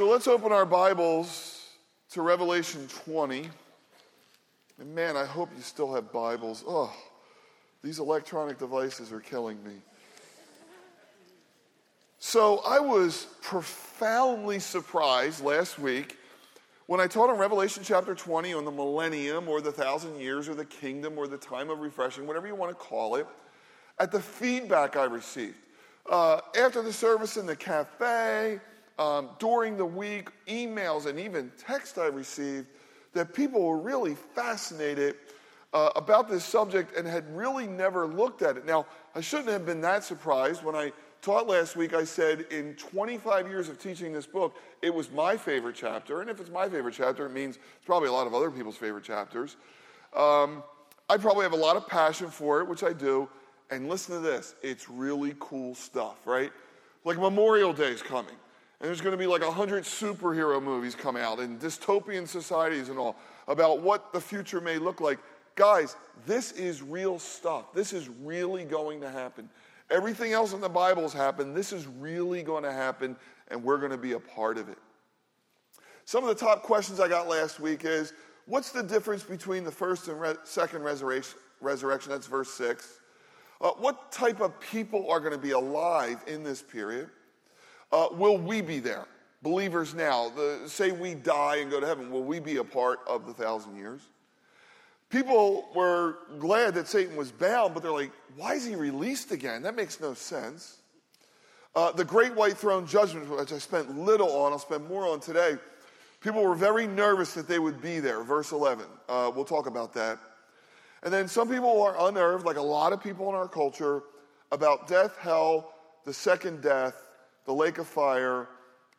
So let's open our Bibles to Revelation 20. And man, I hope you still have Bibles. Oh, these electronic devices are killing me. So I was profoundly surprised last week when I taught on Revelation chapter 20 on the millennium or the thousand years or the kingdom or the time of refreshing, whatever you want to call it, at the feedback I received. Uh, after the service in the cafe, um, during the week, emails and even text I received that people were really fascinated uh, about this subject and had really never looked at it. Now, I shouldn't have been that surprised when I taught last week. I said in 25 years of teaching this book, it was my favorite chapter. And if it's my favorite chapter, it means it's probably a lot of other people's favorite chapters. Um, I probably have a lot of passion for it, which I do. And listen to this it's really cool stuff, right? Like Memorial Day is coming. And there's going to be like a hundred superhero movies come out and dystopian societies and all about what the future may look like. Guys, this is real stuff. This is really going to happen. Everything else in the Bible has happened. This is really going to happen, and we're going to be a part of it. Some of the top questions I got last week is what's the difference between the first and re- second resurrection? resurrection? That's verse 6. Uh, what type of people are going to be alive in this period? Uh, will we be there? Believers now, the, say we die and go to heaven, will we be a part of the thousand years? People were glad that Satan was bound, but they're like, why is he released again? That makes no sense. Uh, the great white throne judgment, which I spent little on, I'll spend more on today. People were very nervous that they would be there. Verse 11. Uh, we'll talk about that. And then some people are unnerved, like a lot of people in our culture, about death, hell, the second death, the lake of fire,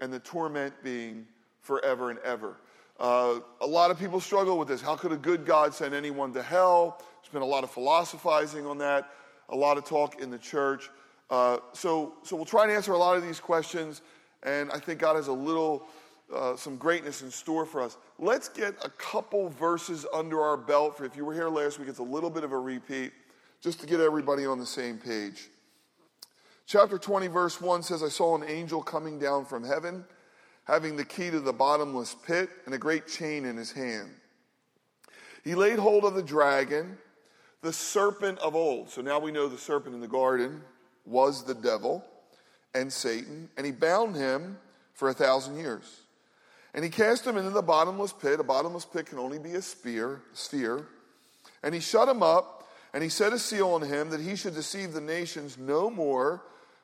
and the torment being forever and ever. Uh, a lot of people struggle with this. How could a good God send anyone to hell? There's been a lot of philosophizing on that, a lot of talk in the church. Uh, so, so we'll try and answer a lot of these questions, and I think God has a little, uh, some greatness in store for us. Let's get a couple verses under our belt. For if you were here last week, it's a little bit of a repeat, just to get everybody on the same page. Chapter 20, verse 1 says, I saw an angel coming down from heaven, having the key to the bottomless pit and a great chain in his hand. He laid hold of the dragon, the serpent of old. So now we know the serpent in the garden was the devil and Satan, and he bound him for a thousand years. And he cast him into the bottomless pit. A bottomless pit can only be a spear, sphere. And he shut him up, and he set a seal on him that he should deceive the nations no more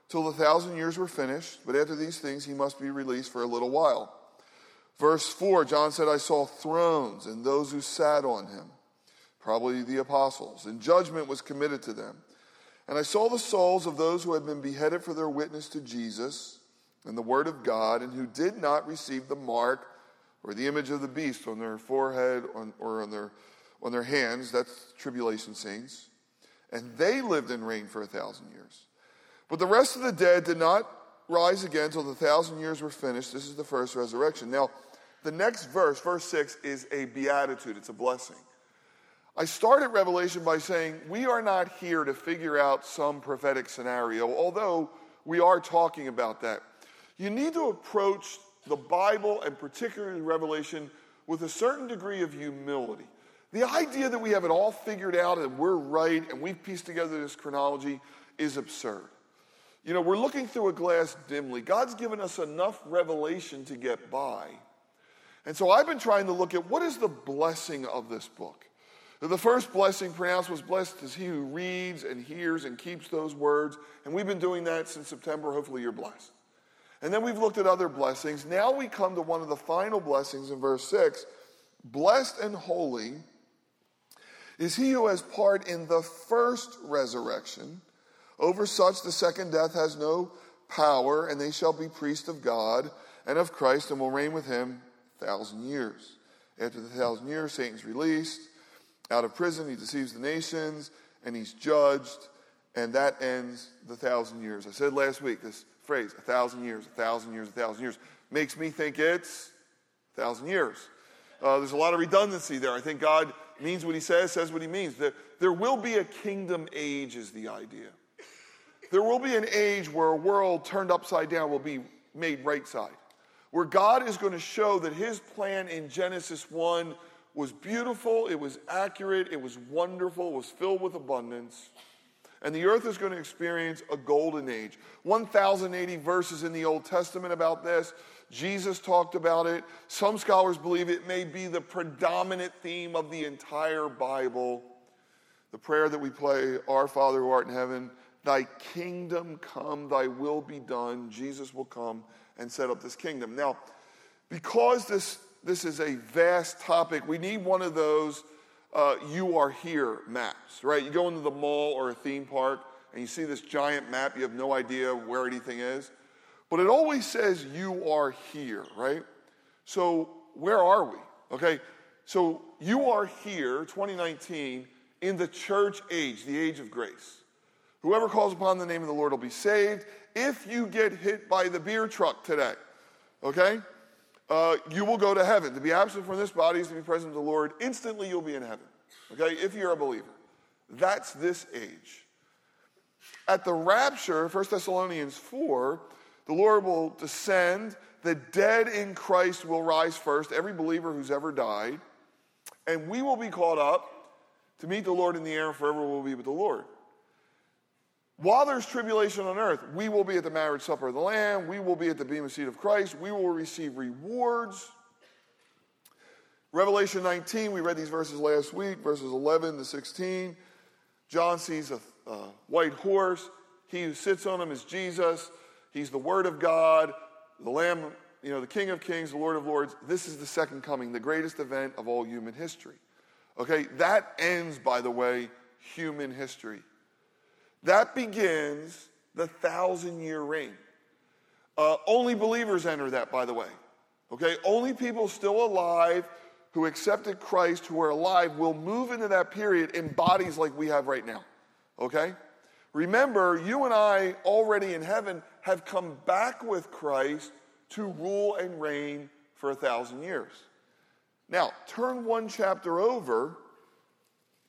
till the thousand years were finished, but after these things he must be released for a little while. Verse 4, John said, I saw thrones and those who sat on him, probably the apostles, and judgment was committed to them. And I saw the souls of those who had been beheaded for their witness to Jesus and the word of God, and who did not receive the mark or the image of the beast on their forehead or on their, on their hands. That's tribulation saints. And they lived and reigned for a thousand years. But the rest of the dead did not rise again until the thousand years were finished. This is the first resurrection. Now, the next verse, verse 6, is a beatitude, it's a blessing. I started Revelation by saying we are not here to figure out some prophetic scenario, although we are talking about that. You need to approach the Bible and particularly Revelation with a certain degree of humility. The idea that we have it all figured out and we're right and we've pieced together this chronology is absurd. You know, we're looking through a glass dimly. God's given us enough revelation to get by. And so I've been trying to look at what is the blessing of this book. The first blessing pronounced was blessed is he who reads and hears and keeps those words. And we've been doing that since September. Hopefully you're blessed. And then we've looked at other blessings. Now we come to one of the final blessings in verse 6. Blessed and holy is he who has part in the first resurrection. Over such the second death has no power, and they shall be priests of God and of Christ and will reign with him a thousand years. After the thousand years, Satan's released out of prison, he deceives the nations, and he's judged, and that ends the thousand years. I said last week this phrase, a thousand years, a thousand years, a thousand years, makes me think it's a thousand years. Uh, there's a lot of redundancy there. I think God means what he says, says what he means. There, there will be a kingdom age, is the idea. There will be an age where a world turned upside down will be made right side, where God is going to show that his plan in Genesis 1 was beautiful, it was accurate, it was wonderful, it was filled with abundance. And the earth is going to experience a golden age. 1,080 verses in the Old Testament about this. Jesus talked about it. Some scholars believe it may be the predominant theme of the entire Bible. The prayer that we play, Our Father who art in heaven, thy kingdom come, thy will be done. Jesus will come and set up this kingdom. Now, because this, this is a vast topic, we need one of those uh, you are here maps, right? You go into the mall or a theme park and you see this giant map, you have no idea where anything is. But it always says you are here, right? So where are we? Okay, so you are here, 2019, in the church age, the age of grace. Whoever calls upon the name of the Lord will be saved. If you get hit by the beer truck today, okay, uh, you will go to heaven. To be absent from this body is to be present with the Lord. Instantly, you'll be in heaven, okay, if you're a believer. That's this age. At the rapture, 1 Thessalonians 4, the Lord will descend. The dead in Christ will rise first, every believer who's ever died. And we will be caught up to meet the Lord in the air, and forever we will be with the Lord. While there's tribulation on earth, we will be at the marriage supper of the Lamb. We will be at the bema seat of Christ. We will receive rewards. Revelation 19, we read these verses last week, verses 11 to 16. John sees a, a white horse. He who sits on him is Jesus. He's the Word of God, the Lamb, you know, the King of Kings, the Lord of Lords. This is the second coming, the greatest event of all human history. Okay, that ends, by the way, human history. That begins the thousand year reign. Uh, only believers enter that, by the way. Okay, only people still alive who accepted Christ, who are alive, will move into that period in bodies like we have right now. Okay? Remember, you and I already in heaven have come back with Christ to rule and reign for a thousand years. Now, turn one chapter over.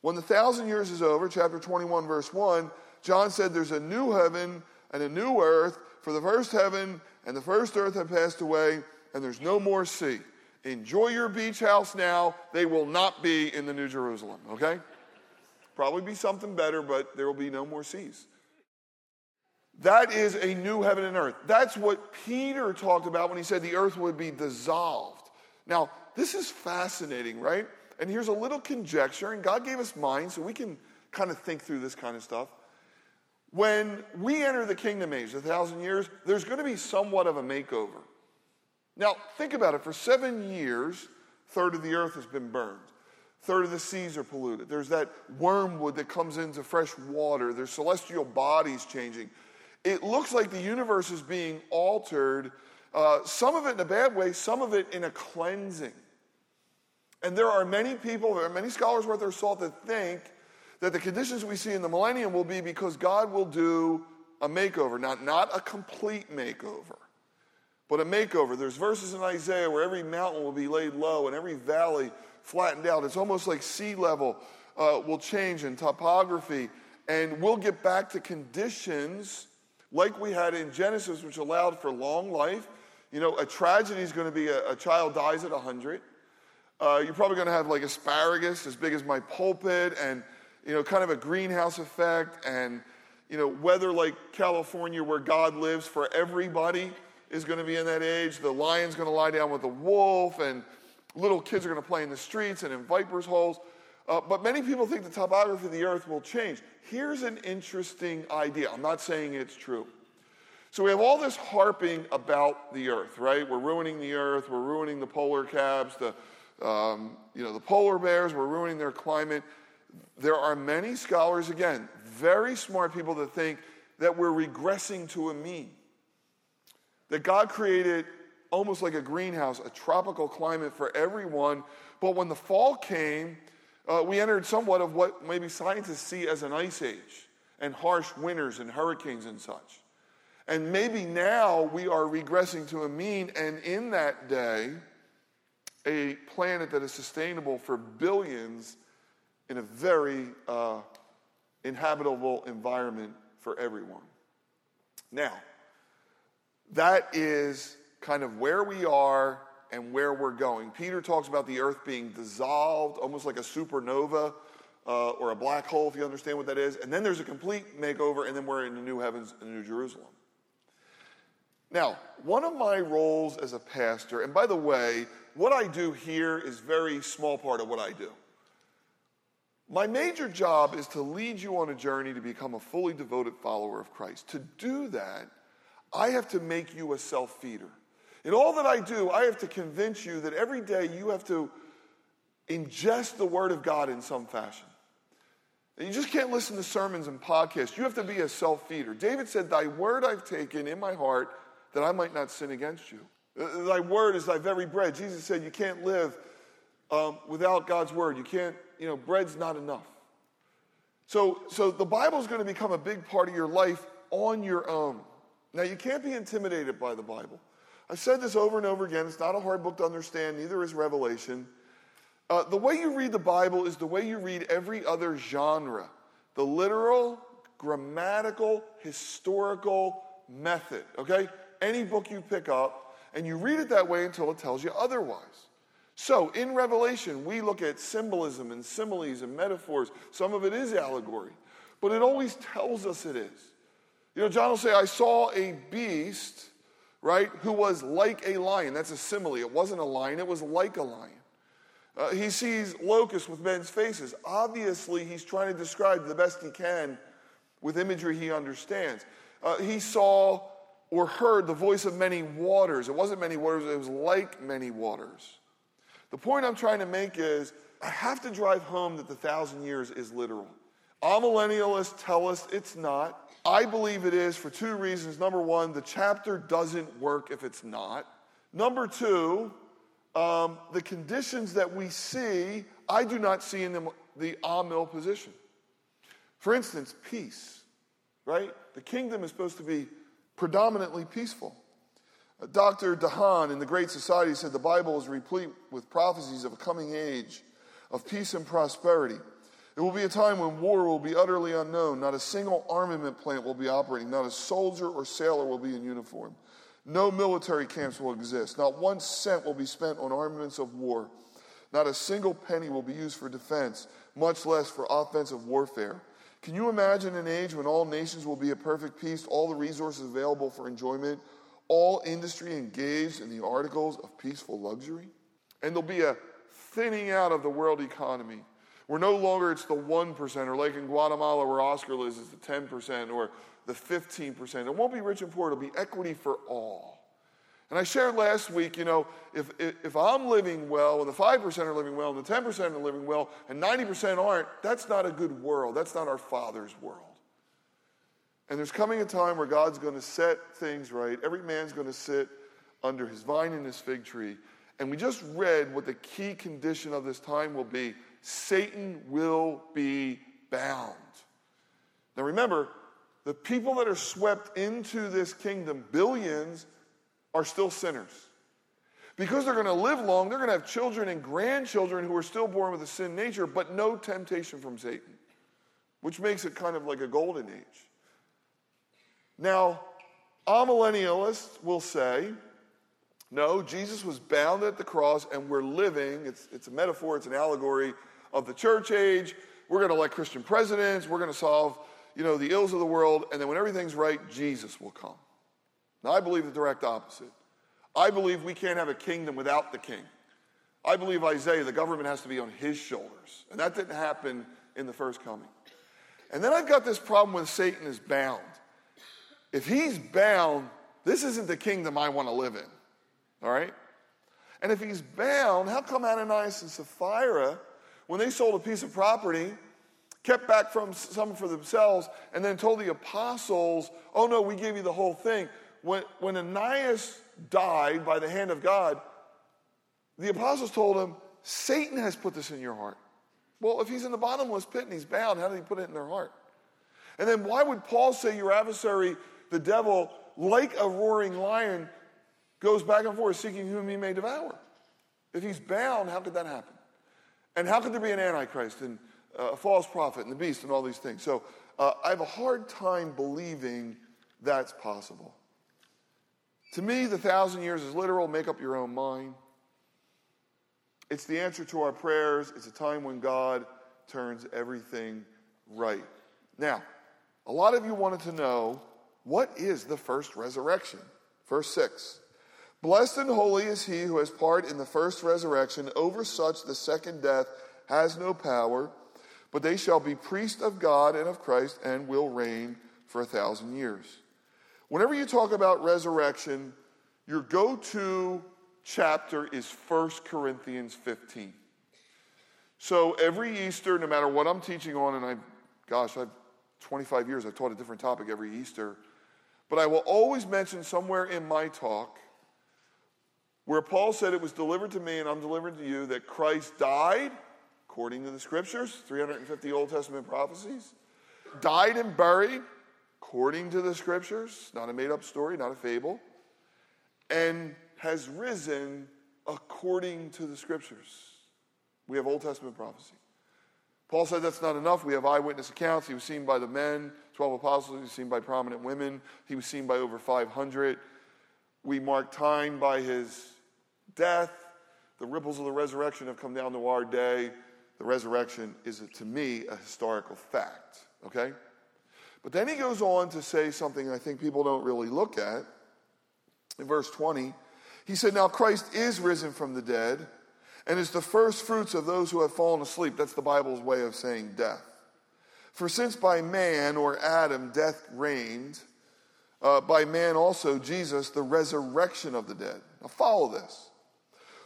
When the thousand years is over, chapter 21, verse 1, John said, There's a new heaven and a new earth, for the first heaven and the first earth have passed away, and there's no more sea. Enjoy your beach house now. They will not be in the New Jerusalem, okay? Probably be something better, but there will be no more seas. That is a new heaven and earth. That's what Peter talked about when he said the earth would be dissolved. Now, this is fascinating, right? And here's a little conjecture, and God gave us minds so we can kind of think through this kind of stuff. When we enter the kingdom age, a thousand years, there's going to be somewhat of a makeover. Now, think about it. For seven years, third of the earth has been burned. Third of the seas are polluted. There's that wormwood that comes into fresh water. There's celestial bodies changing. It looks like the universe is being altered, uh, some of it in a bad way, some of it in a cleansing. And there are many people, there are many scholars worth their salt that think that the conditions we see in the millennium will be because God will do a makeover. Not, not a complete makeover, but a makeover. There's verses in Isaiah where every mountain will be laid low and every valley flattened out. It's almost like sea level uh, will change in topography. And we'll get back to conditions like we had in Genesis, which allowed for long life. You know, a tragedy is going to be a, a child dies at 100. Uh, you're probably going to have like asparagus as big as my pulpit and, you know, kind of a greenhouse effect and, you know, weather like California where God lives for everybody is going to be in that age. The lion's going to lie down with the wolf and little kids are going to play in the streets and in vipers' holes. Uh, but many people think the topography of the earth will change. Here's an interesting idea. I'm not saying it's true. So we have all this harping about the earth, right? We're ruining the earth. We're ruining the polar caps, the, um, you know, the polar bears. We're ruining their climate. There are many scholars, again, very smart people that think that we're regressing to a mean. That God created almost like a greenhouse, a tropical climate for everyone. But when the fall came, uh, we entered somewhat of what maybe scientists see as an ice age and harsh winters and hurricanes and such. And maybe now we are regressing to a mean, and in that day, a planet that is sustainable for billions in a very uh, inhabitable environment for everyone. Now, that is kind of where we are and where we're going. Peter talks about the earth being dissolved, almost like a supernova uh, or a black hole, if you understand what that is. And then there's a complete makeover, and then we're in the new heavens and new Jerusalem. Now, one of my roles as a pastor, and by the way, what I do here is very small part of what I do. My major job is to lead you on a journey to become a fully devoted follower of Christ. To do that, I have to make you a self feeder. In all that I do, I have to convince you that every day you have to ingest the Word of God in some fashion. You just can't listen to sermons and podcasts. You have to be a self feeder. David said, Thy word I've taken in my heart that I might not sin against you. Uh, thy word is thy very bread. Jesus said, You can't live um, without God's word. You can't, you know, bread's not enough. So, so the Bible's going to become a big part of your life on your own. Now, you can't be intimidated by the Bible. I've said this over and over again. It's not a hard book to understand, neither is Revelation. Uh, the way you read the Bible is the way you read every other genre the literal, grammatical, historical method, okay? Any book you pick up, and you read it that way until it tells you otherwise. So, in Revelation, we look at symbolism and similes and metaphors. Some of it is allegory, but it always tells us it is. You know, John will say, I saw a beast, right, who was like a lion. That's a simile. It wasn't a lion, it was like a lion. Uh, he sees locusts with men's faces. Obviously, he's trying to describe the best he can with imagery he understands. Uh, he saw or heard the voice of many waters. It wasn't many waters, it was like many waters. The point I'm trying to make is I have to drive home that the thousand years is literal. Amillennialists tell us it's not. I believe it is for two reasons. Number one, the chapter doesn't work if it's not. Number two, um, the conditions that we see, I do not see in the, the Amil position. For instance, peace, right? The kingdom is supposed to be predominantly peaceful. Dr. DeHaan in The Great Society said the Bible is replete with prophecies of a coming age of peace and prosperity. It will be a time when war will be utterly unknown. Not a single armament plant will be operating. Not a soldier or sailor will be in uniform. No military camps will exist. Not one cent will be spent on armaments of war. Not a single penny will be used for defense, much less for offensive warfare. Can you imagine an age when all nations will be at perfect peace, all the resources available for enjoyment all industry engaged in the articles of peaceful luxury. And there'll be a thinning out of the world economy where no longer it's the 1%, or like in Guatemala where Oscar lives, it's the 10% or the 15%. It won't be rich and poor, it'll be equity for all. And I shared last week, you know, if, if I'm living well, and the 5% are living well, and the 10% are living well, and 90% aren't, that's not a good world. That's not our Father's world. And there's coming a time where God's going to set things right. Every man's going to sit under his vine and his fig tree. And we just read what the key condition of this time will be Satan will be bound. Now remember, the people that are swept into this kingdom, billions, are still sinners. Because they're going to live long, they're going to have children and grandchildren who are still born with a sin nature, but no temptation from Satan, which makes it kind of like a golden age. Now, amillennialists will say, no, Jesus was bound at the cross and we're living, it's, it's a metaphor, it's an allegory of the church age. We're going to elect Christian presidents, we're going to solve, you know, the ills of the world, and then when everything's right, Jesus will come. Now, I believe the direct opposite. I believe we can't have a kingdom without the king. I believe Isaiah, the government has to be on his shoulders. And that didn't happen in the first coming. And then I've got this problem with Satan is bound if he's bound, this isn't the kingdom I want to live in. All right? And if he's bound, how come Ananias and Sapphira, when they sold a piece of property, kept back from some for themselves, and then told the apostles, oh no, we gave you the whole thing. When, when Ananias died by the hand of God, the apostles told him, Satan has put this in your heart. Well, if he's in the bottomless pit and he's bound, how did he put it in their heart? And then why would Paul say your adversary the devil, like a roaring lion, goes back and forth seeking whom he may devour. If he's bound, how could that happen? And how could there be an antichrist and uh, a false prophet and the beast and all these things? So uh, I have a hard time believing that's possible. To me, the thousand years is literal. Make up your own mind. It's the answer to our prayers. It's a time when God turns everything right. Now, a lot of you wanted to know what is the first resurrection? Verse 6 Blessed and holy is he who has part in the first resurrection. Over such the second death has no power, but they shall be priests of God and of Christ and will reign for a thousand years. Whenever you talk about resurrection, your go to chapter is 1 Corinthians 15. So every Easter, no matter what I'm teaching on, and I, gosh, I've 25 years, I've taught a different topic every Easter, but I will always mention somewhere in my talk where Paul said it was delivered to me and I'm delivering to you that Christ died, according to the scriptures, 350 Old Testament prophecies, died and buried, according to the scriptures, not a made up story, not a fable, and has risen according to the scriptures. We have Old Testament prophecy. Paul said that's not enough. We have eyewitness accounts. He was seen by the men, 12 apostles. He was seen by prominent women. He was seen by over 500. We mark time by his death. The ripples of the resurrection have come down to our day. The resurrection is, to me, a historical fact. Okay? But then he goes on to say something I think people don't really look at. In verse 20, he said, Now Christ is risen from the dead and is the first fruits of those who have fallen asleep. That's the Bible's way of saying death. For since by man or Adam death reigned, uh, by man also Jesus, the resurrection of the dead. Now follow this.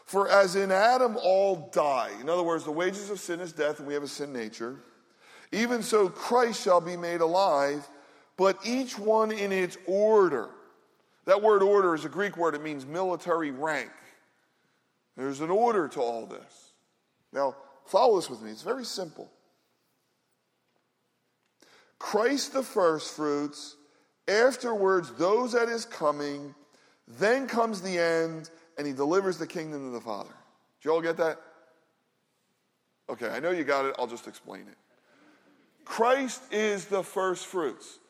For as in Adam all die, in other words, the wages of sin is death, and we have a sin nature, even so Christ shall be made alive, but each one in its order. That word order is a Greek word, it means military rank. There's an order to all this. Now, follow this with me. It's very simple. Christ the first fruits, afterwards those at his coming, then comes the end, and he delivers the kingdom to the Father. Did you all get that? Okay, I know you got it. I'll just explain it. Christ is the first fruits.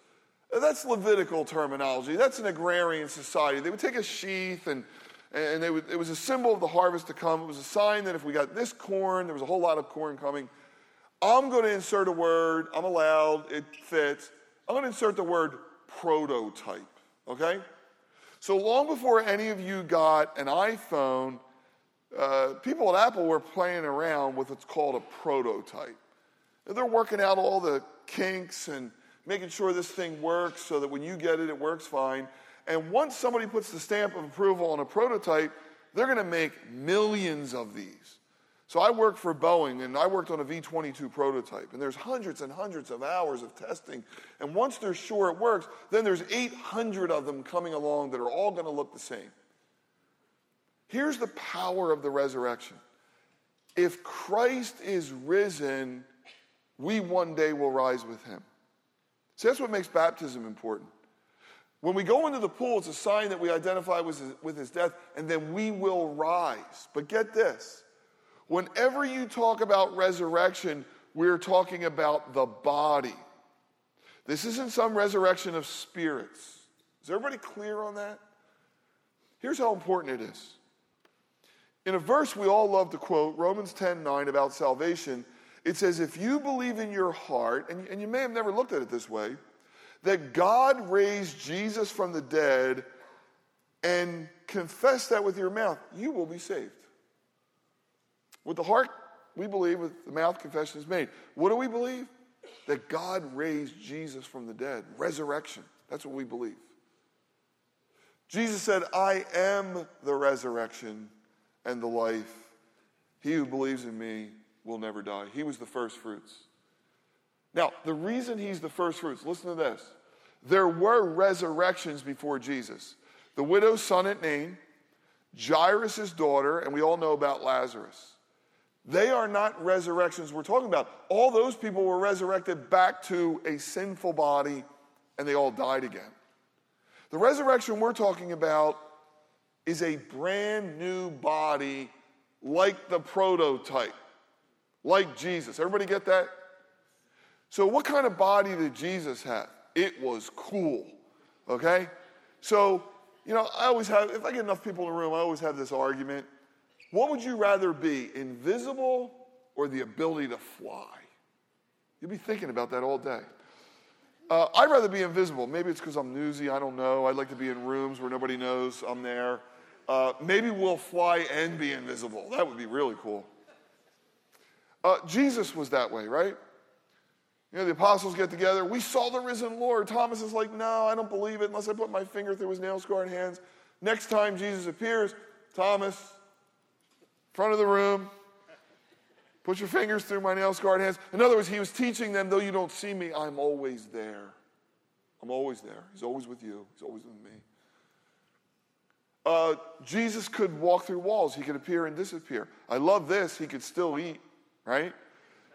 That's Levitical terminology. That's an agrarian society. They would take a sheath and and would, it was a symbol of the harvest to come. It was a sign that if we got this corn, there was a whole lot of corn coming. I'm going to insert a word. I'm allowed. It fits. I'm going to insert the word prototype. Okay? So long before any of you got an iPhone, uh, people at Apple were playing around with what's called a prototype. They're working out all the kinks and making sure this thing works so that when you get it, it works fine. And once somebody puts the stamp of approval on a prototype, they're going to make millions of these. So I worked for Boeing and I worked on a V 22 prototype. And there's hundreds and hundreds of hours of testing. And once they're sure it works, then there's 800 of them coming along that are all going to look the same. Here's the power of the resurrection if Christ is risen, we one day will rise with him. See, that's what makes baptism important. When we go into the pool, it's a sign that we identify with his, with his death, and then we will rise. But get this whenever you talk about resurrection, we're talking about the body. This isn't some resurrection of spirits. Is everybody clear on that? Here's how important it is. In a verse we all love to quote, Romans 10 9, about salvation, it says, If you believe in your heart, and, and you may have never looked at it this way, that God raised Jesus from the dead and confess that with your mouth, you will be saved. With the heart, we believe, with the mouth, confession is made. What do we believe? That God raised Jesus from the dead. Resurrection. That's what we believe. Jesus said, I am the resurrection and the life. He who believes in me will never die. He was the first fruits. Now, the reason he's the first fruits, listen to this. There were resurrections before Jesus. The widow's son at Nain, Jairus' daughter, and we all know about Lazarus. They are not resurrections we're talking about. All those people were resurrected back to a sinful body and they all died again. The resurrection we're talking about is a brand new body like the prototype, like Jesus. Everybody get that? So, what kind of body did Jesus have? It was cool, okay? So, you know, I always have, if I get enough people in the room, I always have this argument. What would you rather be, invisible or the ability to fly? You'll be thinking about that all day. Uh, I'd rather be invisible. Maybe it's because I'm newsy. I don't know. I'd like to be in rooms where nobody knows I'm there. Uh, maybe we'll fly and be invisible. That would be really cool. Uh, Jesus was that way, right? You know, the apostles get together. We saw the risen Lord. Thomas is like, no, I don't believe it unless I put my finger through his nail scarred hands. Next time Jesus appears, Thomas, front of the room, put your fingers through my nail scarred hands. In other words, he was teaching them, though you don't see me, I'm always there. I'm always there. He's always with you, he's always with me. Uh, Jesus could walk through walls, he could appear and disappear. I love this, he could still eat, right?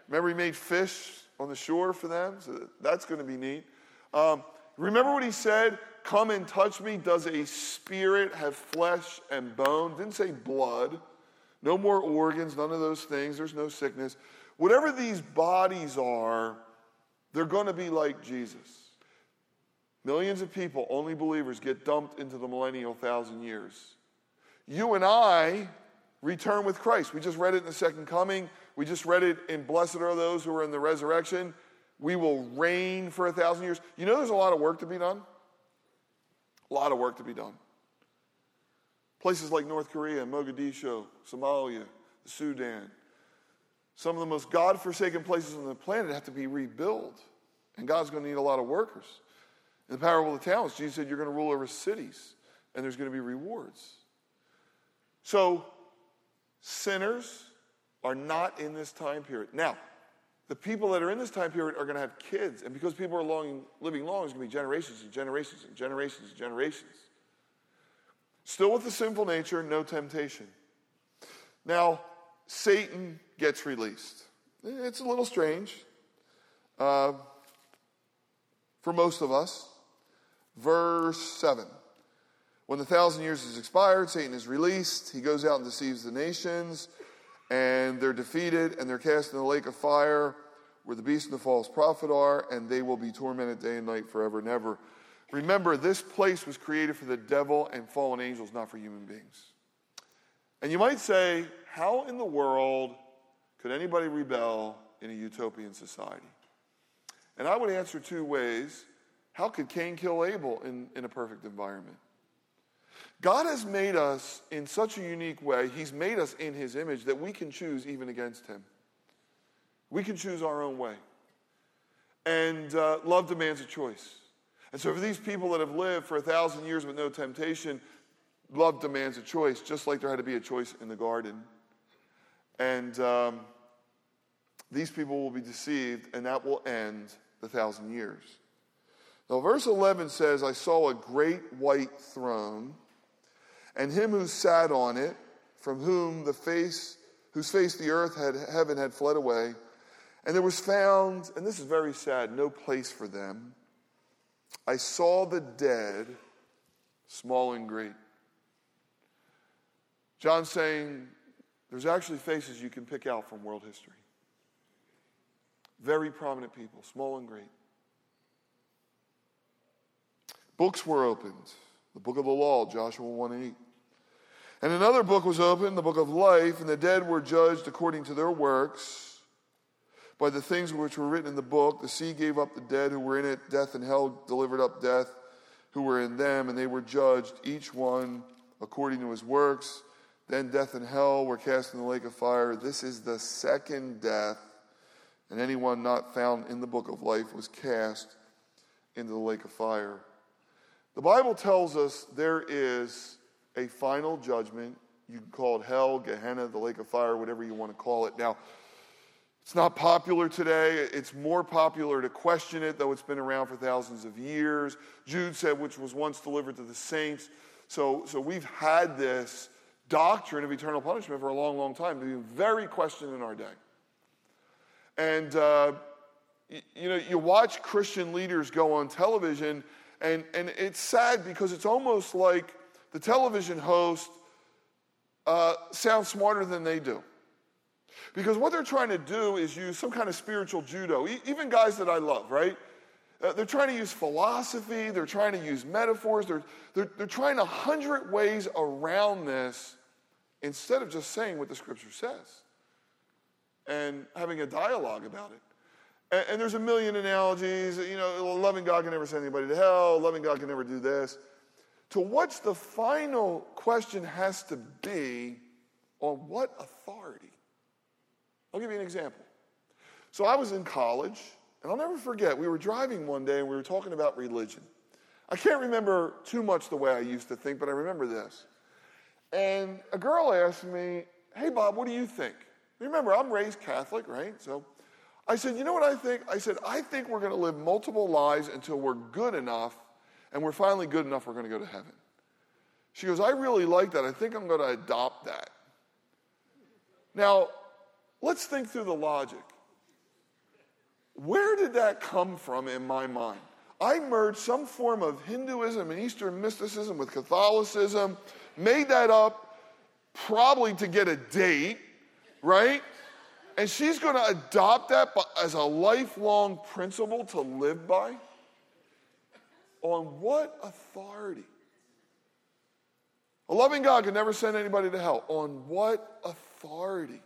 Remember, he made fish on the shore for them. So that's going to be neat. Um, remember what he said? Come and touch me. Does a spirit have flesh and bone? Didn't say blood. No more organs, none of those things. There's no sickness. Whatever these bodies are, they're going to be like Jesus. Millions of people, only believers, get dumped into the millennial thousand years. You and I return with Christ. We just read it in the second coming. We just read it in Blessed are those who are in the resurrection. We will reign for a thousand years. You know, there's a lot of work to be done. A lot of work to be done. Places like North Korea, Mogadishu, Somalia, the Sudan, some of the most God forsaken places on the planet have to be rebuilt. And God's going to need a lot of workers. In the parable of the talents, Jesus said, You're going to rule over cities, and there's going to be rewards. So, sinners, are not in this time period. Now, the people that are in this time period are going to have kids, and because people are long, living long, there's going to be generations and generations and generations and generations. Still with the sinful nature, no temptation. Now, Satan gets released. It's a little strange uh, for most of us. Verse 7. When the thousand years is expired, Satan is released. He goes out and deceives the nations and they're defeated and they're cast in the lake of fire where the beast and the false prophet are, and they will be tormented day and night forever and ever. Remember, this place was created for the devil and fallen angels, not for human beings. And you might say, how in the world could anybody rebel in a utopian society? And I would answer two ways. How could Cain kill Abel in, in a perfect environment? God has made us in such a unique way. He's made us in His image that we can choose even against Him. We can choose our own way. And uh, love demands a choice. And so, for these people that have lived for a thousand years with no temptation, love demands a choice, just like there had to be a choice in the garden. And um, these people will be deceived, and that will end the thousand years. Now, verse 11 says, I saw a great white throne and him who sat on it, from whom the face, whose face the earth had heaven had fled away. And there was found, and this is very sad, no place for them. I saw the dead, small and great. John's saying there's actually faces you can pick out from world history. Very prominent people, small and great. Books were opened. The book of the law, Joshua 1 8. And another book was opened, the book of life, and the dead were judged according to their works by the things which were written in the book. The sea gave up the dead who were in it, death and hell delivered up death who were in them, and they were judged, each one according to his works. Then death and hell were cast in the lake of fire. This is the second death, and anyone not found in the book of life was cast into the lake of fire. The Bible tells us there is a final judgment. You can call it hell, Gehenna, the lake of fire, whatever you want to call it. Now, it's not popular today. It's more popular to question it, though it's been around for thousands of years. Jude said, which was once delivered to the saints. So, so we've had this doctrine of eternal punishment for a long, long time, being very questioned in our day. And, uh, you, you know, you watch Christian leaders go on television, and, and it's sad because it's almost like the television host uh, sounds smarter than they do. Because what they're trying to do is use some kind of spiritual judo. E- even guys that I love, right? Uh, they're trying to use philosophy, they're trying to use metaphors, they're, they're, they're trying a hundred ways around this instead of just saying what the scripture says and having a dialogue about it. And, and there's a million analogies. You know, loving God can never send anybody to hell, loving God can never do this. To what's the final question has to be on what authority? I'll give you an example. So I was in college and I'll never forget, we were driving one day and we were talking about religion. I can't remember too much the way I used to think, but I remember this. And a girl asked me, Hey, Bob, what do you think? Remember, I'm raised Catholic, right? So I said, You know what I think? I said, I think we're going to live multiple lives until we're good enough, and we're finally good enough, we're going to go to heaven. She goes, I really like that. I think I'm going to adopt that. Now, let's think through the logic. Where did that come from in my mind? I merged some form of Hinduism and Eastern mysticism with Catholicism, made that up probably to get a date, right? And she's going to adopt that as a lifelong principle to live by? On what authority? A loving God can never send anybody to hell. On what authority?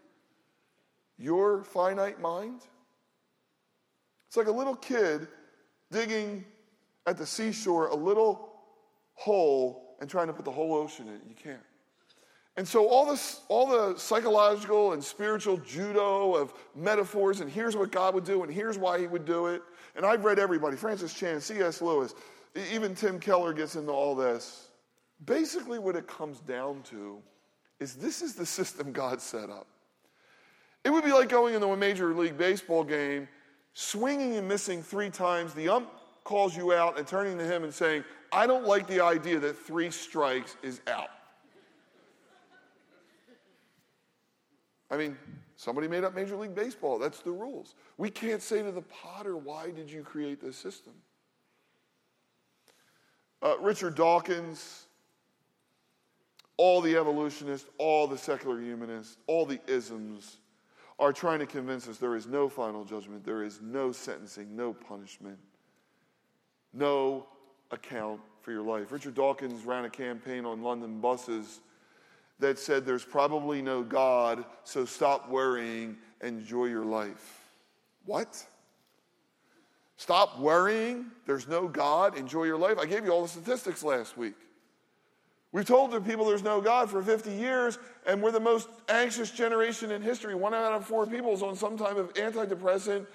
Your finite mind? It's like a little kid digging at the seashore a little hole and trying to put the whole ocean in it. You can't. And so all this, all the psychological and spiritual judo of metaphors, and here's what God would do, and here's why He would do it. And I've read everybody: Francis Chan, C.S. Lewis, even Tim Keller gets into all this. Basically, what it comes down to is this is the system God set up. It would be like going into a major league baseball game swinging and missing three times, the ump calls you out and turning to him and saying, I don't like the idea that three strikes is out. I mean, somebody made up Major League Baseball. That's the rules. We can't say to the potter, why did you create this system? Uh, Richard Dawkins, all the evolutionists, all the secular humanists, all the isms, are trying to convince us there is no final judgment, there is no sentencing, no punishment, no account for your life. Richard Dawkins ran a campaign on London buses that said there's probably no God, so stop worrying, enjoy your life. What? Stop worrying, there's no God, enjoy your life. I gave you all the statistics last week. We've told the people there's no God for 50 years, and we're the most anxious generation in history. One out of four people is on some type of antidepressant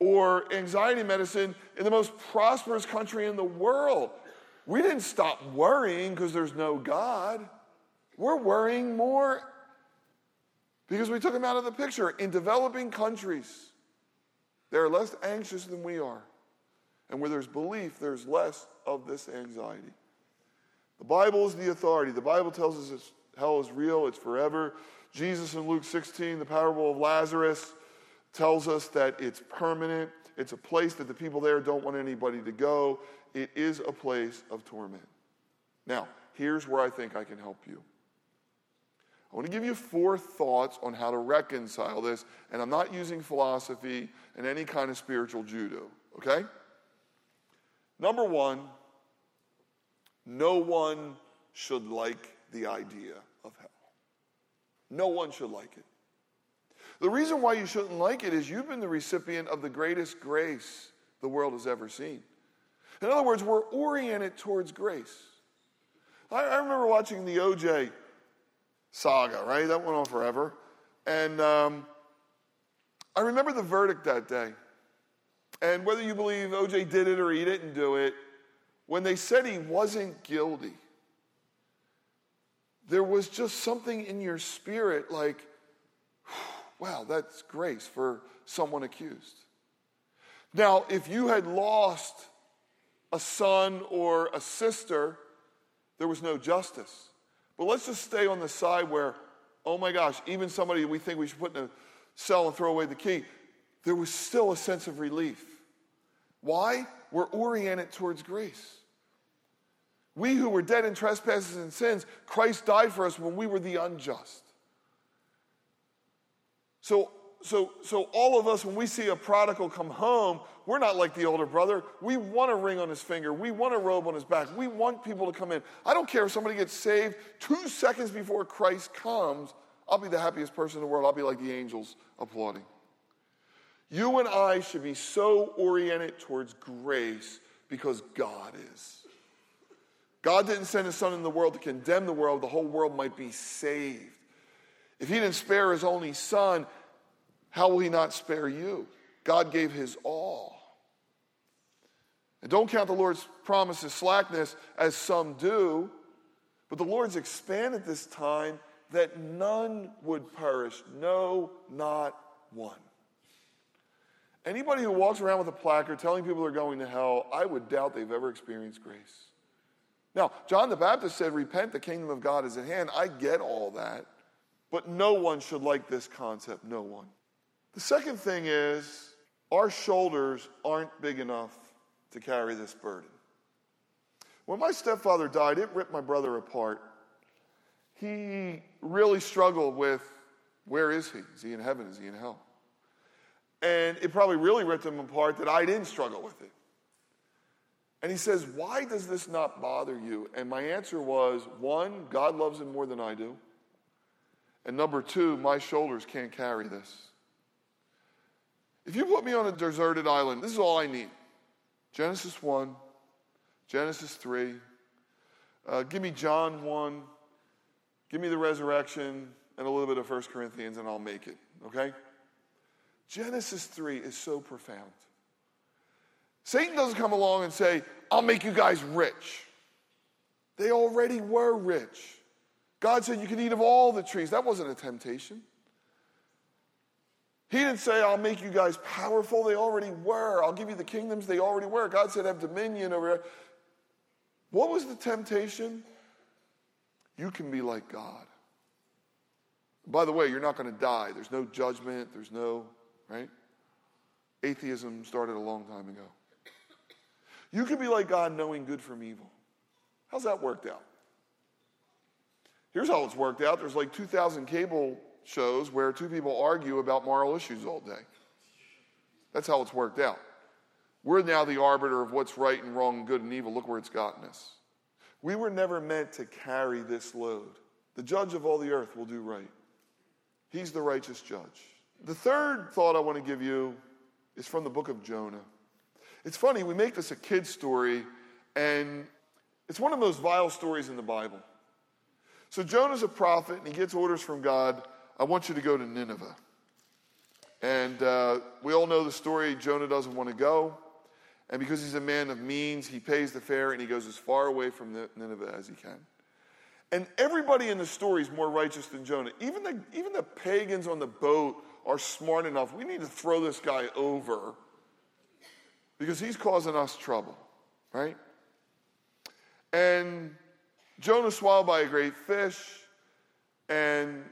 or anxiety medicine in the most prosperous country in the world. We didn't stop worrying because there's no God. We're worrying more because we took him out of the picture. In developing countries, they're less anxious than we are. And where there's belief, there's less of this anxiety. The Bible is the authority. The Bible tells us hell is real, it's forever. Jesus in Luke 16, the parable of Lazarus, tells us that it's permanent. It's a place that the people there don't want anybody to go. It is a place of torment. Now, here's where I think I can help you. I want to give you four thoughts on how to reconcile this, and I'm not using philosophy and any kind of spiritual judo, okay? Number one, no one should like the idea of hell. No one should like it. The reason why you shouldn't like it is you've been the recipient of the greatest grace the world has ever seen. In other words, we're oriented towards grace. I, I remember watching the OJ saga, right? That went on forever. And um, I remember the verdict that day. And whether you believe OJ did it or he didn't do it, when they said he wasn't guilty, there was just something in your spirit like, wow, that's grace for someone accused. Now, if you had lost a son or a sister, there was no justice. But let's just stay on the side where, oh my gosh, even somebody we think we should put in a cell and throw away the key, there was still a sense of relief. Why? We're oriented towards grace. We who were dead in trespasses and sins, Christ died for us when we were the unjust. So, so, so all of us, when we see a prodigal come home, We're not like the older brother. We want a ring on his finger. We want a robe on his back. We want people to come in. I don't care if somebody gets saved two seconds before Christ comes. I'll be the happiest person in the world. I'll be like the angels applauding. You and I should be so oriented towards grace because God is. God didn't send his son in the world to condemn the world, the whole world might be saved. If he didn't spare his only son, how will he not spare you? God gave his all. And don't count the Lord's promise as slackness, as some do, but the Lord's expanded this time that none would perish. No, not one. Anybody who walks around with a placard telling people they're going to hell, I would doubt they've ever experienced grace. Now, John the Baptist said, Repent, the kingdom of God is at hand. I get all that. But no one should like this concept. No one. The second thing is, our shoulders aren't big enough to carry this burden. When my stepfather died, it ripped my brother apart. He really struggled with where is he? Is he in heaven? Is he in hell? And it probably really ripped him apart that I didn't struggle with it. And he says, Why does this not bother you? And my answer was one, God loves him more than I do. And number two, my shoulders can't carry this. If you put me on a deserted island, this is all I need Genesis 1, Genesis 3, uh, give me John 1, give me the resurrection, and a little bit of 1 Corinthians, and I'll make it, okay? Genesis 3 is so profound. Satan doesn't come along and say, I'll make you guys rich. They already were rich. God said you can eat of all the trees. That wasn't a temptation. He didn't say, I'll make you guys powerful. They already were. I'll give you the kingdoms. They already were. God said, have dominion over. What was the temptation? You can be like God. By the way, you're not going to die. There's no judgment. There's no, right? Atheism started a long time ago. You can be like God knowing good from evil. How's that worked out? Here's how it's worked out there's like 2,000 cable shows where two people argue about moral issues all day. That's how it's worked out. We're now the arbiter of what's right and wrong, good and evil. Look where it's gotten us. We were never meant to carry this load. The judge of all the earth will do right. He's the righteous judge. The third thought I want to give you is from the book of Jonah. It's funny, we make this a kid's story, and it's one of the most vile stories in the Bible. So Jonah's a prophet, and he gets orders from God I want you to go to Nineveh. And uh, we all know the story. Jonah doesn't want to go. And because he's a man of means, he pays the fare and he goes as far away from Nineveh as he can. And everybody in the story is more righteous than Jonah. Even the, even the pagans on the boat are smart enough. We need to throw this guy over because he's causing us trouble, right? And Jonah swallowed by a great fish. And,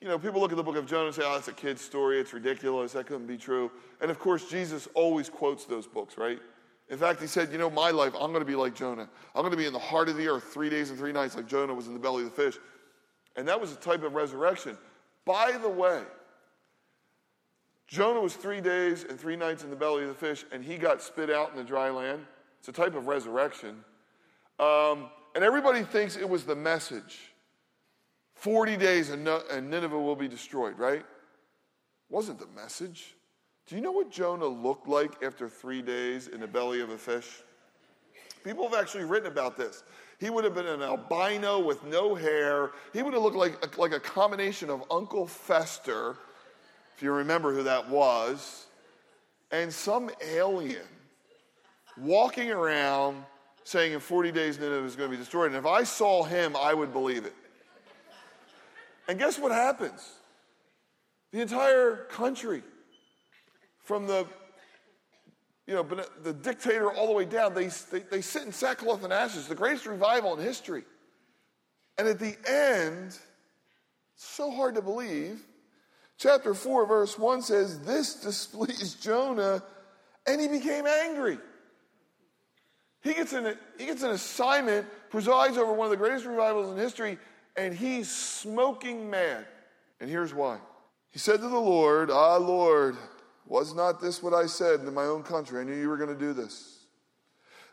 you know, people look at the book of Jonah and say, oh, it's a kid's story. It's ridiculous. That couldn't be true. And of course, Jesus always quotes those books, right? In fact, he said, you know, my life, I'm going to be like Jonah. I'm going to be in the heart of the earth three days and three nights, like Jonah was in the belly of the fish. And that was a type of resurrection. By the way, Jonah was three days and three nights in the belly of the fish, and he got spit out in the dry land. It's a type of resurrection. Um, and everybody thinks it was the message 40 days and, Nineveh will be destroyed, right? Wasn't the message. Do you know what Jonah looked like after three days in the belly of a fish? People have actually written about this. He would have been an albino with no hair. He would have looked like, like a combination of Uncle Fester, if you remember who that was, and some alien walking around saying in 40 days Nineveh is going to be destroyed. And if I saw him, I would believe it. And guess what happens? The entire country, from the you know, the dictator all the way down, they, they, they sit in sackcloth and ashes, the greatest revival in history. And at the end, so hard to believe, chapter 4, verse 1 says, This displeased Jonah, and he became angry. He gets, an, he gets an assignment, presides over one of the greatest revivals in history, and he's smoking mad. And here's why. He said to the Lord, Ah, Lord, Was not this what I said in my own country? I knew you were going to do this.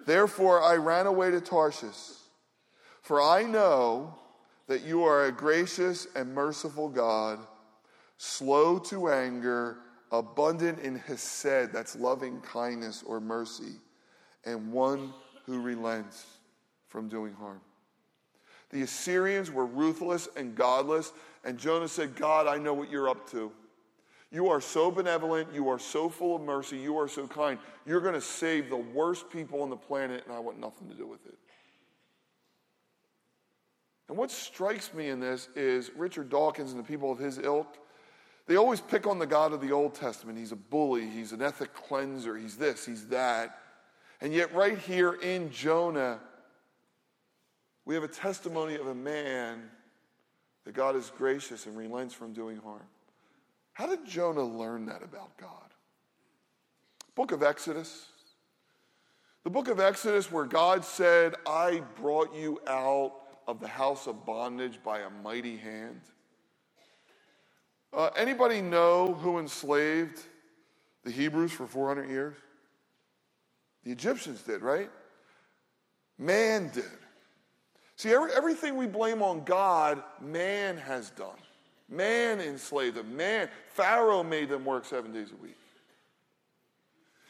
Therefore, I ran away to Tarshish, for I know that you are a gracious and merciful God, slow to anger, abundant in hesed, that's loving kindness or mercy, and one who relents from doing harm. The Assyrians were ruthless and godless, and Jonah said, God, I know what you're up to. You are so benevolent. You are so full of mercy. You are so kind. You're going to save the worst people on the planet, and I want nothing to do with it. And what strikes me in this is Richard Dawkins and the people of his ilk, they always pick on the God of the Old Testament. He's a bully, he's an ethic cleanser, he's this, he's that. And yet, right here in Jonah, we have a testimony of a man that God is gracious and relents from doing harm. How did Jonah learn that about God? Book of Exodus. The book of Exodus, where God said, I brought you out of the house of bondage by a mighty hand. Uh, anybody know who enslaved the Hebrews for 400 years? The Egyptians did, right? Man did. See, every, everything we blame on God, man has done. Man enslaved them. Man, Pharaoh made them work seven days a week.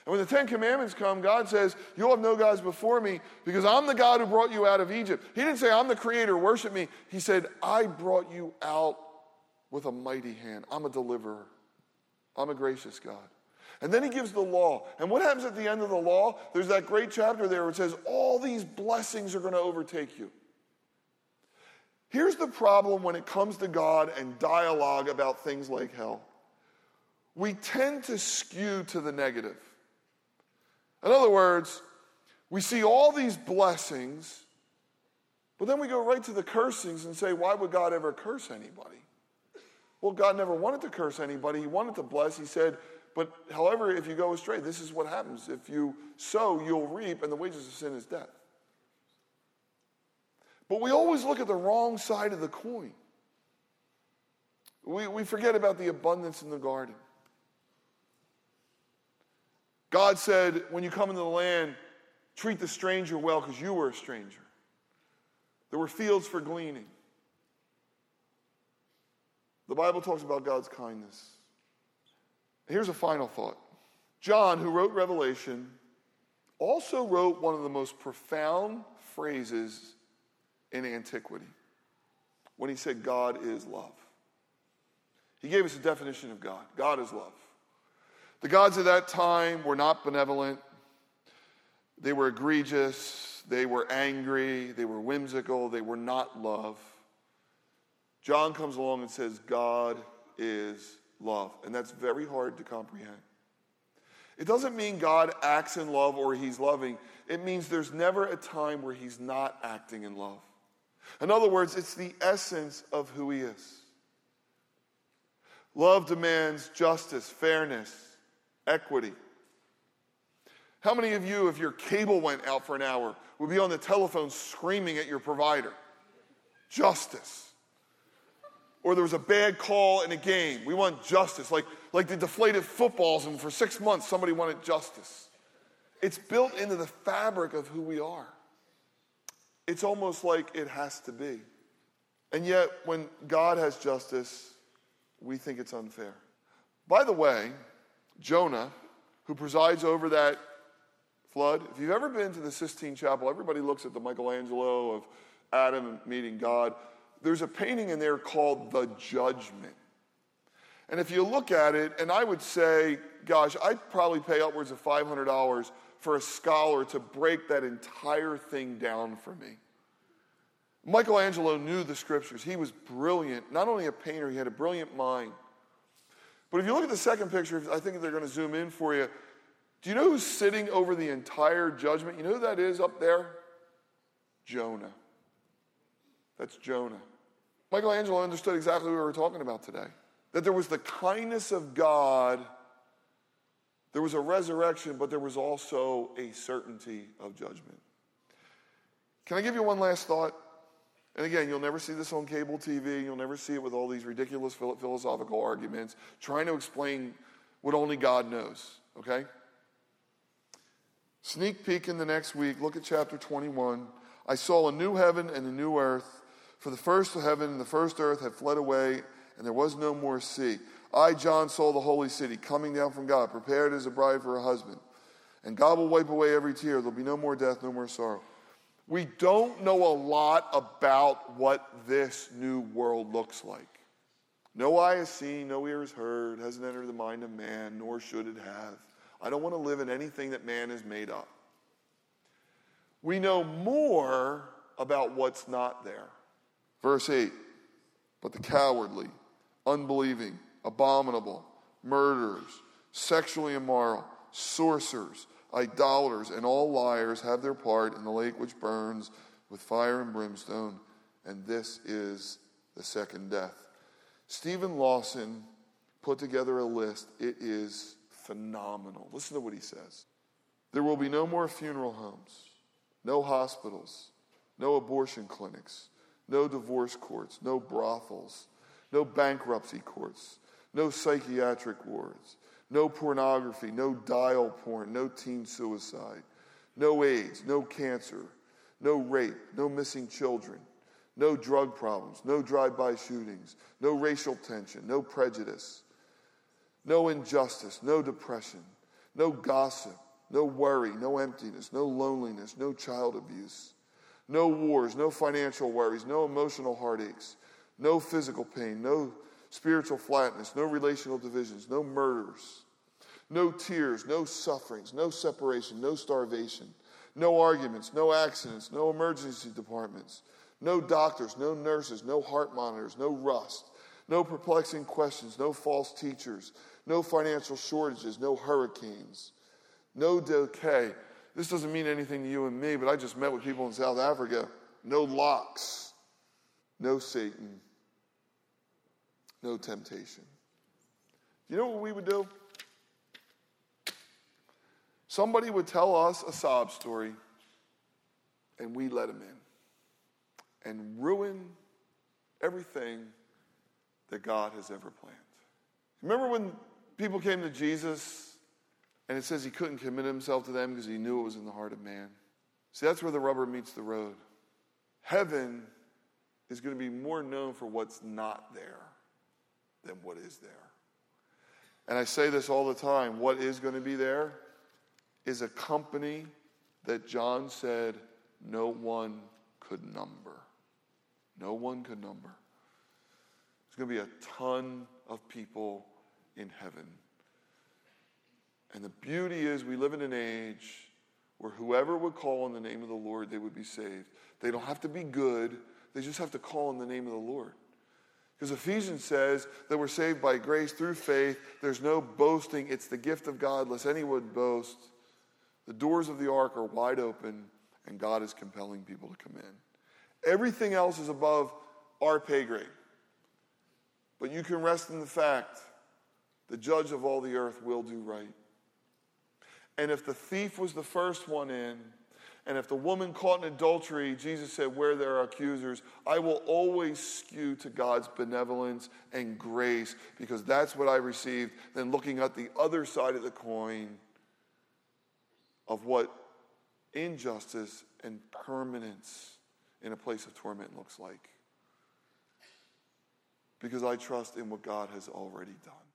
And when the Ten Commandments come, God says, You'll have no gods before me because I'm the God who brought you out of Egypt. He didn't say, I'm the creator, worship me. He said, I brought you out with a mighty hand. I'm a deliverer. I'm a gracious God. And then he gives the law. And what happens at the end of the law? There's that great chapter there where it says, All these blessings are going to overtake you. Here's the problem when it comes to God and dialogue about things like hell we tend to skew to the negative. In other words, we see all these blessings, but then we go right to the cursings and say, why would God ever curse anybody? Well, God never wanted to curse anybody. He wanted to bless. He said, but however, if you go astray, this is what happens. If you sow, you'll reap, and the wages of sin is death. But we always look at the wrong side of the coin. We, we forget about the abundance in the garden. God said, when you come into the land, treat the stranger well because you were a stranger. There were fields for gleaning. The Bible talks about God's kindness. Here's a final thought John, who wrote Revelation, also wrote one of the most profound phrases in antiquity when he said, God is love. He gave us a definition of God God is love. The gods of that time were not benevolent, they were egregious, they were angry, they were whimsical, they were not love. John comes along and says, God is love. And that's very hard to comprehend. It doesn't mean God acts in love or he's loving. It means there's never a time where he's not acting in love. In other words, it's the essence of who he is. Love demands justice, fairness, equity. How many of you, if your cable went out for an hour, would be on the telephone screaming at your provider? Justice. Or there was a bad call in a game. We want justice. Like, like the deflated footballs, and for six months somebody wanted justice. It's built into the fabric of who we are. It's almost like it has to be. And yet, when God has justice, we think it's unfair. By the way, Jonah, who presides over that flood. If you've ever been to the Sistine Chapel, everybody looks at the Michelangelo of Adam meeting God. There's a painting in there called The Judgment. And if you look at it, and I would say, gosh, I'd probably pay upwards of $500 for a scholar to break that entire thing down for me. Michelangelo knew the scriptures. He was brilliant. Not only a painter, he had a brilliant mind. But if you look at the second picture, I think they're going to zoom in for you. Do you know who's sitting over the entire judgment? You know who that is up there? Jonah. That's Jonah. Michelangelo understood exactly what we were talking about today that there was the kindness of God, there was a resurrection, but there was also a certainty of judgment. Can I give you one last thought? And again, you'll never see this on cable TV. You'll never see it with all these ridiculous philosophical arguments trying to explain what only God knows, okay? Sneak peek in the next week, look at chapter 21. I saw a new heaven and a new earth, for the first heaven and the first earth had fled away, and there was no more sea. I, John, saw the holy city coming down from God, prepared as a bride for her husband. And God will wipe away every tear. There'll be no more death, no more sorrow. We don't know a lot about what this new world looks like. No eye has seen, no ear has heard, hasn't entered the mind of man, nor should it have. I don't want to live in anything that man has made up. We know more about what's not there. Verse 8 But the cowardly, unbelieving, abominable, murderers, sexually immoral, sorcerers, idolaters, and all liars have their part in the lake which burns with fire and brimstone, and this is the second death. Stephen Lawson put together a list. It is phenomenal. Listen to what he says. There will be no more funeral homes, no hospitals, no abortion clinics, no divorce courts, no brothels, no bankruptcy courts, no psychiatric wards, no pornography, no dial porn, no teen suicide, no AIDS, no cancer, no rape, no missing children, no drug problems, no drive by shootings, no racial tension, no prejudice, no injustice, no depression, no gossip, no worry, no emptiness, no loneliness, no child abuse, no wars, no financial worries, no emotional heartaches, no physical pain, no spiritual flatness, no relational divisions, no murders, no tears, no sufferings, no separation, no starvation, no arguments, no accidents, no emergency departments, no doctors, no nurses, no heart monitors, no rust, no perplexing questions, no false teachers, no financial shortages, no hurricanes, no decay. This doesn't mean anything to you and me, but I just met with people in South Africa. No locks, no Satan, no temptation. You know what we would do? Somebody would tell us a sob story, and we let them in and ruin everything that God has ever planned. Remember when people came to Jesus and it says he couldn't commit himself to them because he knew it was in the heart of man? See, that's where the rubber meets the road. Heaven is going to be more known for what's not there than what is there. And I say this all the time what is going to be there is a company that John said no one could number. No one could number. There's going to be a ton of people in heaven. And the beauty is, we live in an age where whoever would call on the name of the Lord, they would be saved. They don't have to be good, they just have to call on the name of the Lord. Because Ephesians says that we're saved by grace through faith. There's no boasting, it's the gift of God, lest anyone boast. The doors of the ark are wide open, and God is compelling people to come in. Everything else is above our pay grade. But you can rest in the fact the judge of all the earth will do right. And if the thief was the first one in, and if the woman caught in adultery, Jesus said, Where there are accusers, I will always skew to God's benevolence and grace because that's what I received. Then looking at the other side of the coin of what injustice and permanence in a place of torment looks like. Because I trust in what God has already done.